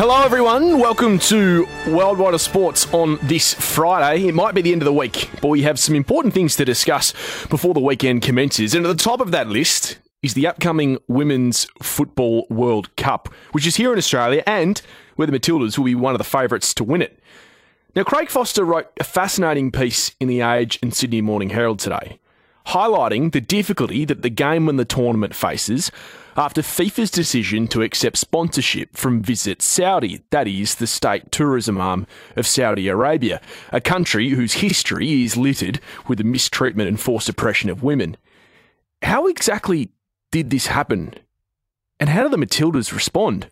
Hello, everyone. Welcome to Worldwide of Sports on this Friday. It might be the end of the week, but we have some important things to discuss before the weekend commences. And at the top of that list is the upcoming Women's Football World Cup, which is here in Australia and where the Matildas will be one of the favourites to win it. Now, Craig Foster wrote a fascinating piece in The Age and Sydney Morning Herald today, highlighting the difficulty that the game and the tournament faces after FIFA's decision to accept sponsorship from Visit Saudi, that is, the state tourism arm of Saudi Arabia, a country whose history is littered with the mistreatment and forced oppression of women. How exactly did this happen? And how do the Matildas respond?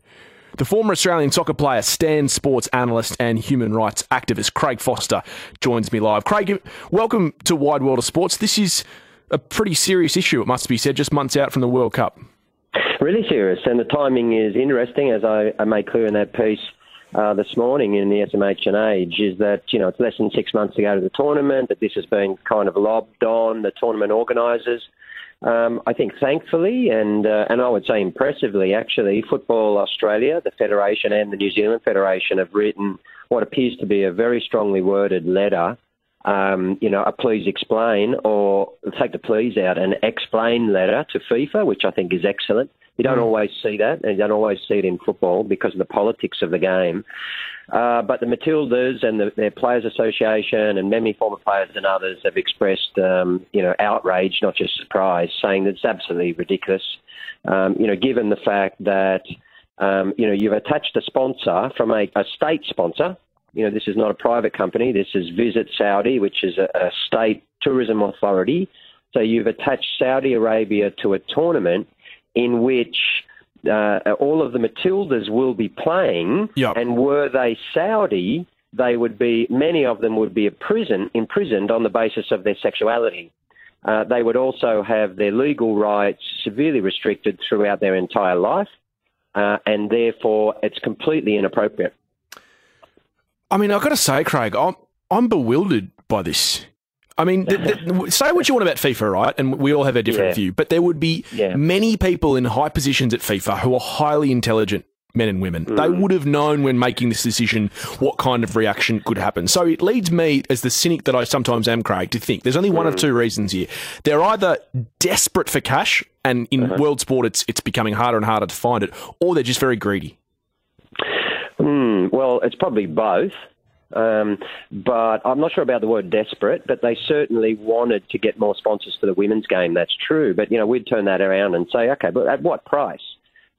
The former Australian soccer player, Stan sports analyst, and human rights activist Craig Foster joins me live. Craig, welcome to Wide World of Sports. This is a pretty serious issue, it must be said, just months out from the World Cup really serious, and the timing is interesting, as I, I made clear in that piece uh, this morning in the SMH and Age, is that you know it's less than six months to go to the tournament. That this has been kind of lobbed on the tournament organisers. Um, I think thankfully and uh, and I would say impressively, actually, Football Australia, the federation, and the New Zealand Federation have written what appears to be a very strongly worded letter um, you know, a please explain or take the please out and explain letter to FIFA, which I think is excellent. You don't mm. always see that, and you don't always see it in football because of the politics of the game. Uh, but the Matildas and the, their Players Association and many former players and others have expressed, um, you know, outrage, not just surprise, saying that it's absolutely ridiculous. Um, you know, given the fact that, um, you know, you've attached a sponsor from a, a state sponsor, you know, this is not a private company. This is Visit Saudi, which is a, a state tourism authority. So you've attached Saudi Arabia to a tournament in which uh, all of the Matildas will be playing, yep. and were they Saudi, they would be many of them would be imprisoned, imprisoned on the basis of their sexuality. Uh, they would also have their legal rights severely restricted throughout their entire life, uh, and therefore it's completely inappropriate. I mean, I've got to say, Craig, I'm, I'm bewildered by this. I mean, th- th- say what you want about FIFA, right? And we all have a different yeah. view, but there would be yeah. many people in high positions at FIFA who are highly intelligent men and women. Mm. They would have known when making this decision what kind of reaction could happen. So it leads me, as the cynic that I sometimes am, Craig, to think there's only one mm. of two reasons here. They're either desperate for cash, and in uh-huh. world sport, it's it's becoming harder and harder to find it, or they're just very greedy. Well, it's probably both. Um, but I'm not sure about the word desperate, but they certainly wanted to get more sponsors for the women's game. That's true. But, you know, we'd turn that around and say, okay, but at what price?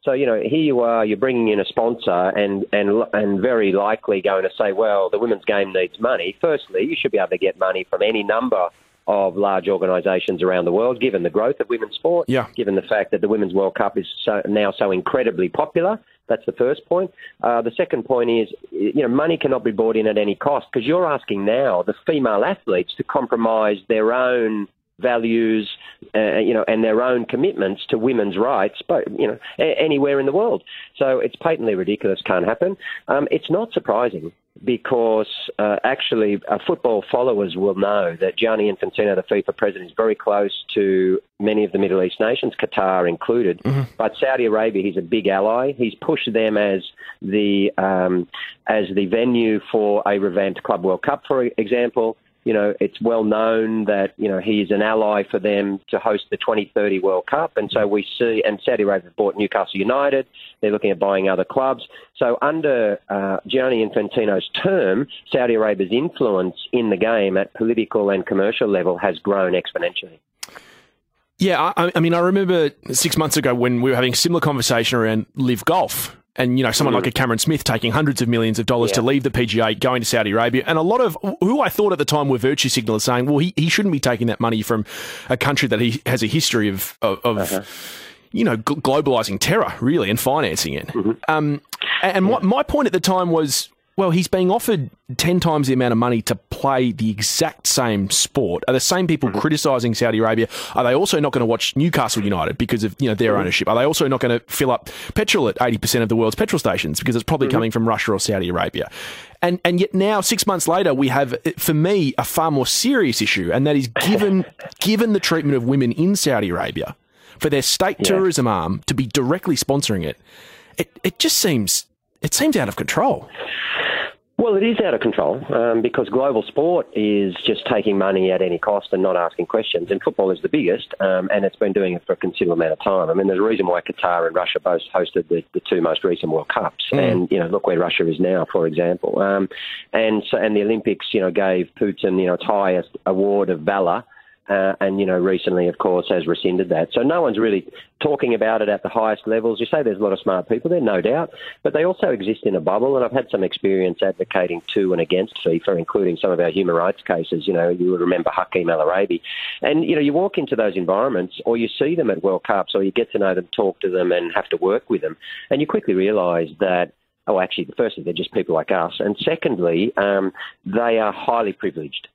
So, you know, here you are, you're bringing in a sponsor and, and, and very likely going to say, well, the women's game needs money. Firstly, you should be able to get money from any number of large organisations around the world, given the growth of women's sport, yeah. given the fact that the Women's World Cup is so, now so incredibly popular. That's the first point. Uh, the second point is, you know, money cannot be bought in at any cost because you're asking now the female athletes to compromise their own values, uh, you know, and their own commitments to women's rights, but you know, a- anywhere in the world. So it's patently ridiculous. Can't happen. Um, it's not surprising because uh, actually, uh, football followers will know that Gianni Infantino, the FIFA president, is very close to many of the Middle East nations, Qatar included. Mm-hmm. But Saudi Arabia, he's a big ally. He's pushed them as the um, as the venue for a revamped Club World Cup, for example you know, it's well known that, you know, he's an ally for them to host the 2030 World Cup. And so we see, and Saudi Arabia bought Newcastle United. They're looking at buying other clubs. So under uh, Gianni Infantino's term, Saudi Arabia's influence in the game at political and commercial level has grown exponentially. Yeah, I, I mean, I remember six months ago when we were having a similar conversation around LIV Golf and you know someone mm. like a Cameron Smith taking hundreds of millions of dollars yeah. to leave the PGA, going to Saudi Arabia, and a lot of who I thought at the time were virtue signalers saying, well, he, he shouldn't be taking that money from a country that he has a history of of. of uh-huh. You know, globalizing terror really and financing it. Mm-hmm. Um, and yeah. my, my point at the time was well, he's being offered 10 times the amount of money to play the exact same sport. Are the same people mm-hmm. criticising Saudi Arabia? Are they also not going to watch Newcastle United because of you know their mm-hmm. ownership? Are they also not going to fill up petrol at 80% of the world's petrol stations because it's probably mm-hmm. coming from Russia or Saudi Arabia? And, and yet now, six months later, we have, for me, a far more serious issue, and that is given, given the treatment of women in Saudi Arabia for their state yeah. tourism arm to be directly sponsoring it, it, it just seems it seems out of control. Well, it is out of control um, because global sport is just taking money at any cost and not asking questions. And football is the biggest, um, and it's been doing it for a considerable amount of time. I mean, there's a reason why Qatar and Russia both hosted the, the two most recent World Cups, mm. and you know, look where Russia is now, for example. Um, and so, and the Olympics, you know, gave Putin, you know, its highest award of valor uh, and, you know, recently, of course, has rescinded that. So no one's really talking about it at the highest levels. You say there's a lot of smart people there, no doubt, but they also exist in a bubble. And I've had some experience advocating to and against FIFA, including some of our human rights cases. You know, you would remember Hakeem Al Araibi, And, you know, you walk into those environments or you see them at World Cups or you get to know them, talk to them, and have to work with them. And you quickly realise that oh, actually, firstly, they're just people like us. And secondly, um, they are highly privileged.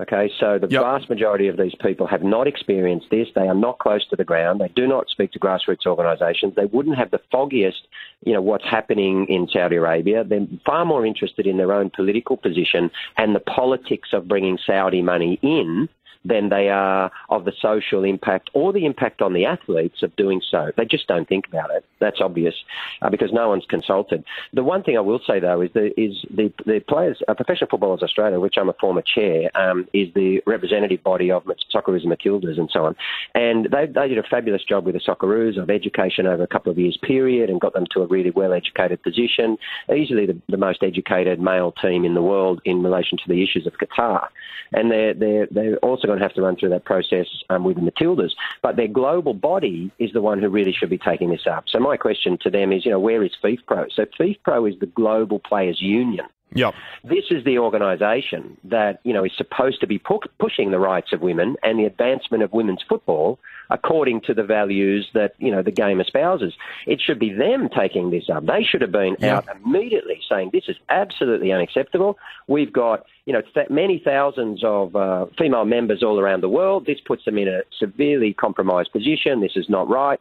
Okay, so the yep. vast majority of these people have not experienced this. They are not close to the ground. They do not speak to grassroots organisations. They wouldn't have the foggiest, you know, what's happening in Saudi Arabia. They're far more interested in their own political position and the politics of bringing Saudi money in than they are of the social impact or the impact on the athletes of doing so. They just don't think about it. That's obvious uh, because no one's consulted. The one thing I will say though is the is the the players, uh, Professional Footballers Australia, which I'm a former chair, um, is the representative body of Socceroos and Matildas and so on, and they they did a fabulous job with the Socceroos of education over a couple of years period and got them to a really well educated position, easily the, the most educated male team in the world in relation to the issues of Qatar, and they're they're they're also to have to run through that process um, with the Matildas. But their global body is the one who really should be taking this up. So my question to them is, you know, where is FIFPro? So FIFPro is the global players union. Yep. This is the organisation that you know is supposed to be pu- pushing the rights of women and the advancement of women's football according to the values that you know the game espouses. It should be them taking this up. They should have been yep. out immediately saying this is absolutely unacceptable. We've got you know th- many thousands of uh, female members all around the world. This puts them in a severely compromised position. This is not right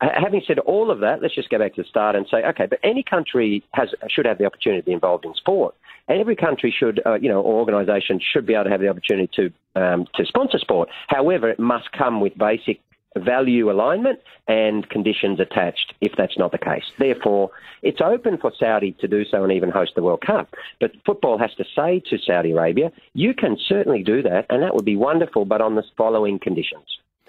having said all of that, let's just go back to the start and say, okay, but any country has should have the opportunity to be involved in sport. And every country should, uh, you know, or organisation should be able to have the opportunity to um, to sponsor sport. However, it must come with basic value alignment and conditions attached if that's not the case. Therefore, it's open for Saudi to do so and even host the World Cup. But football has to say to Saudi Arabia, you can certainly do that, and that would be wonderful, but on the following conditions.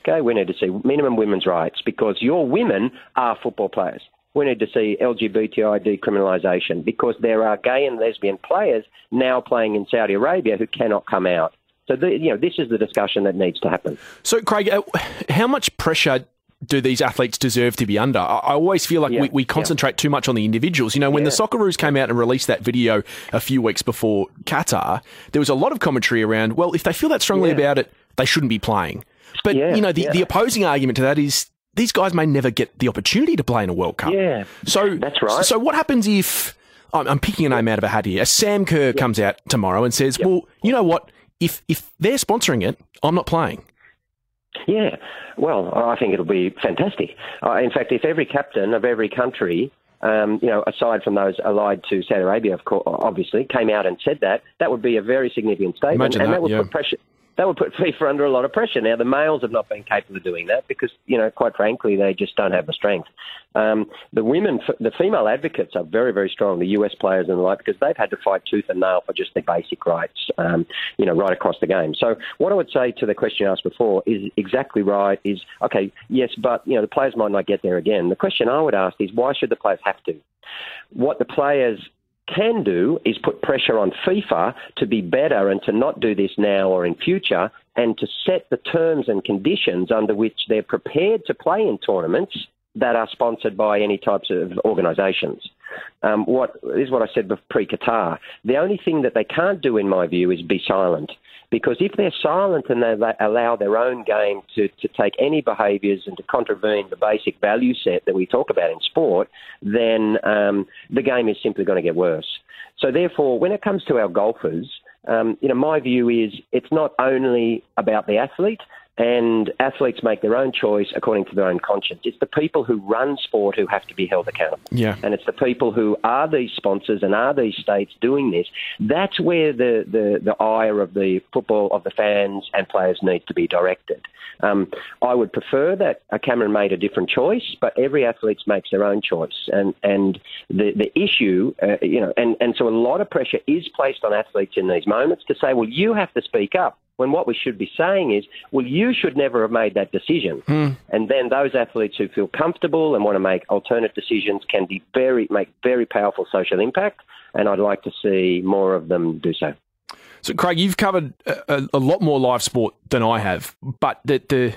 Okay, we need to see minimum women's rights because your women are football players. We need to see LGBTI decriminalisation because there are gay and lesbian players now playing in Saudi Arabia who cannot come out. So, the, you know, this is the discussion that needs to happen. So, Craig, uh, how much pressure do these athletes deserve to be under? I always feel like yeah, we, we, concentrate yeah. too much on the individuals. You know, when yeah. the Socceroos came out and released that video a few weeks before Qatar, there was a lot of commentary around, well, if they feel that strongly about it, they shouldn't be playing. But yeah, you know, the, yeah. the opposing argument to that is these guys may never get the opportunity to play in a World Cup. Yeah, so that's right. So what happens if I'm, picking a name out of a hat here? A Sam Kerr comes out tomorrow and says, "Well, you know what? If if they're sponsoring it, I'm not playing." Yeah, well, I think it'll be fantastic. Uh, in fact, if every captain of every country um, you know, aside from those allied to Saudi Arabia, of course, obviously, came out and said that, that would be a very significant statement, Imagine and that, that would yeah. put pressure that would put FIFA under a lot of pressure. Now, the males have not been capable of doing that because, you know, quite frankly, they just don't have the strength. Um, the women, the female advocates are very, very strong, the US players and the like, because they've had to fight tooth and nail for just their basic rights, um, you know, right across the game. So, what I would say to the question asked before is exactly right is, okay, yes, but, you know, the players might not get there again. The question I would ask is, why should the players have to? What the players can do is put pressure on FIFA to be better and to not do this now or in future and to set the terms and conditions under which they're prepared to play in tournaments that are sponsored by any types of organisations. Um, what is what I said pre Qatar. The only thing that they can't do, in my view, is be silent. Because if they're silent and they allow their own game to, to take any behaviours and to contravene the basic value set that we talk about in sport, then um, the game is simply going to get worse. So therefore, when it comes to our golfers, um, you know, my view is it's not only about the athlete, and athletes make their own choice according to their own conscience. It's the people who run sport who have to be held accountable. Yeah. And it's the people who are these sponsors and are these states doing this. That's where the, the, the ire of the football, of the fans and players needs to be directed. Um, I would prefer that Cameron made a different choice, but every athlete makes their own choice. And, and the, the issue, uh, you know, and, and so a lot of pressure is placed on athletes in these moments to say, well, you have to speak up when what we should be saying is, well, you should never have made that decision. Mm. And then those athletes who feel comfortable and want to make alternate decisions can be very make very powerful social impact. And I'd like to see more of them do so. So, Craig, you've covered a, a lot more live sport than I have, but the, the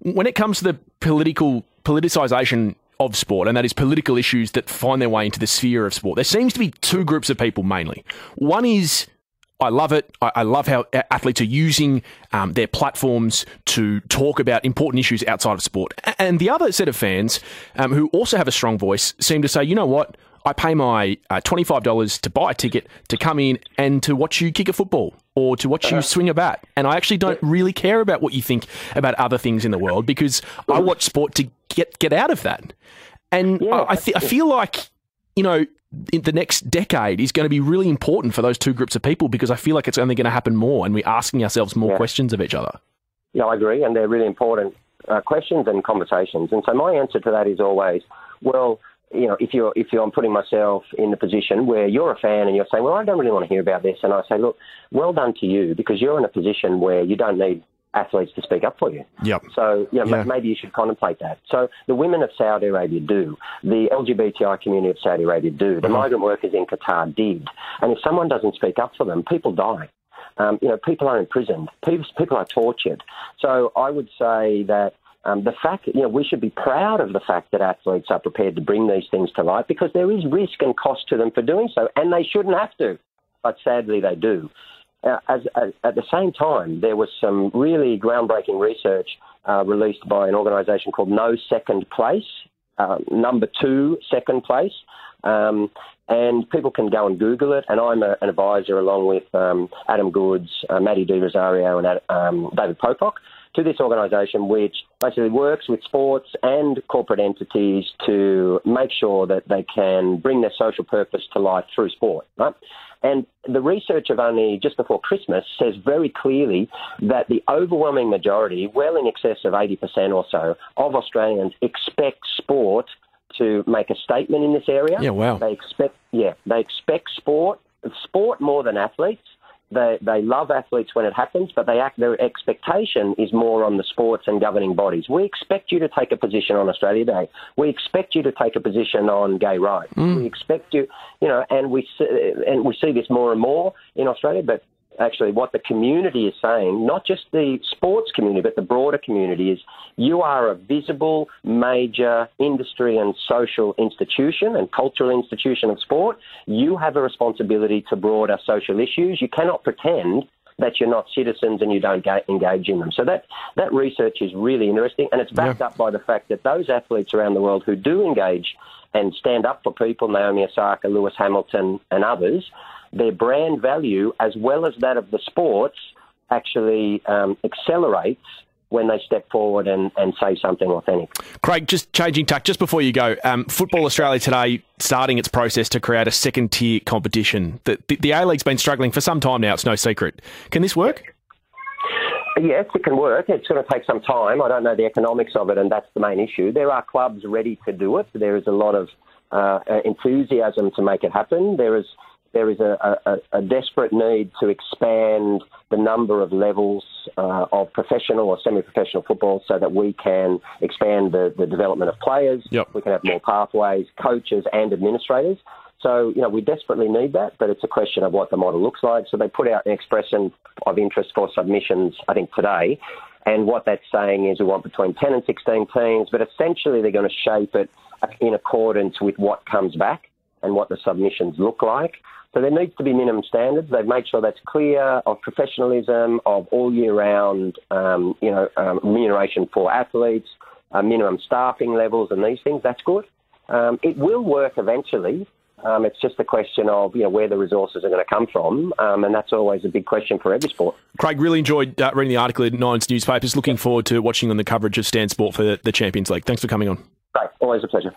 when it comes to the political politicization of sport, and that is political issues that find their way into the sphere of sport. There seems to be two groups of people mainly. One is I love it. I, I love how athletes are using um, their platforms to talk about important issues outside of sport. And the other set of fans um, who also have a strong voice seem to say, you know what? I pay my uh, $25 to buy a ticket to come in and to watch you kick a football or to watch you uh-huh. swing a bat. And I actually don't really care about what you think about other things in the world because I watch sport to get, get out of that. And yeah, I, I, th- I feel like, you know, the next decade is going to be really important for those two groups of people because I feel like it's only going to happen more and we're asking ourselves more yeah. questions of each other. Yeah, I agree. And they're really important uh, questions and conversations. And so my answer to that is always, well, you know, if you're if you're I'm putting myself in the position where you're a fan and you're saying, well, I don't really want to hear about this, and I say, look, well done to you because you're in a position where you don't need athletes to speak up for you. Yep. So you know, yeah. maybe you should contemplate that. So the women of Saudi Arabia do. The LGBTI community of Saudi Arabia do. The mm-hmm. migrant workers in Qatar did. And if someone doesn't speak up for them, people die. Um, you know, people are imprisoned. People, people are tortured. So I would say that um, the fact, you know, we should be proud of the fact that athletes are prepared to bring these things to light because there is risk and cost to them for doing so, and they shouldn't have to, but sadly they do. Uh, as, as, at the same time, there was some really groundbreaking research uh, released by an organisation called No Second Place, uh, number two second place. Um, and people can go and Google it. And I'm a, an advisor along with um, Adam Goodes, uh, Maddie Di Rosario, and um, David Pocock to this organisation, which basically works with sports and corporate entities to make sure that they can bring their social purpose to life through sport. Right? And the research of only just before Christmas says very clearly that the overwhelming majority, well in excess of 80% or so, of Australians expect sport to make a statement in this area. Yeah, wow. They expect, yeah, they expect sport, sport more than athletes, they, they love athletes when it happens, but they act, their expectation is more on the sports and governing bodies. We expect you to take a position on Australia Day. We expect you to take a position on gay rights. Mm. We expect you, you know, and we see, and we see this more and more in Australia. But actually what the community is saying, not just the sports community, but the broader community, is you are a visible major industry and social institution and cultural institution of sport. You have a responsibility to broader social issues. You cannot pretend that you're not citizens and you don't engage in them. So that, that research is really interesting, and it's backed yeah. up by the fact that those athletes around the world who do engage and stand up for people, Naomi Osaka, Lewis Hamilton, and others, their brand value as well as that of the sports actually um, accelerates when they step forward and, and say something authentic. Craig, just changing tack, just before you go, um, Football Australia today starting its process to create a second tier competition. The, the, the A League's been struggling for some time now, it's no secret. Can this work? Yes, it can work. It's going to take some time. I don't know the economics of it, and that's the main issue. There are clubs ready to do it. There is a lot of uh, enthusiasm to make it happen. There is there is a, a, a, desperate need to expand the number of levels uh, of professional or semi-professional football so that we can expand the, the development of players. Yep. We can have more pathways, coaches and administrators. So, you know, we desperately need that, but it's a question of what the model looks like. So they put out an expression of interest for submissions, I think, today. And what that's saying is we want between 10 and 16 teams, but essentially they're going to shape it in accordance with what comes back and what the submissions look like. So there needs to be minimum standards. They've made sure that's clear of professionalism, of all year round, um, you know, um, remuneration for athletes, uh, minimum staffing levels, and these things. That's good. Um, it will work eventually. Um, it's just a question of you know where the resources are going to come from, um, and that's always a big question for every sport. Craig, really enjoyed uh, reading the article in Nine's newspapers. Looking forward to watching on the coverage of Stan Sport for the, the Champions League. Thanks for coming on. Great, always a pleasure.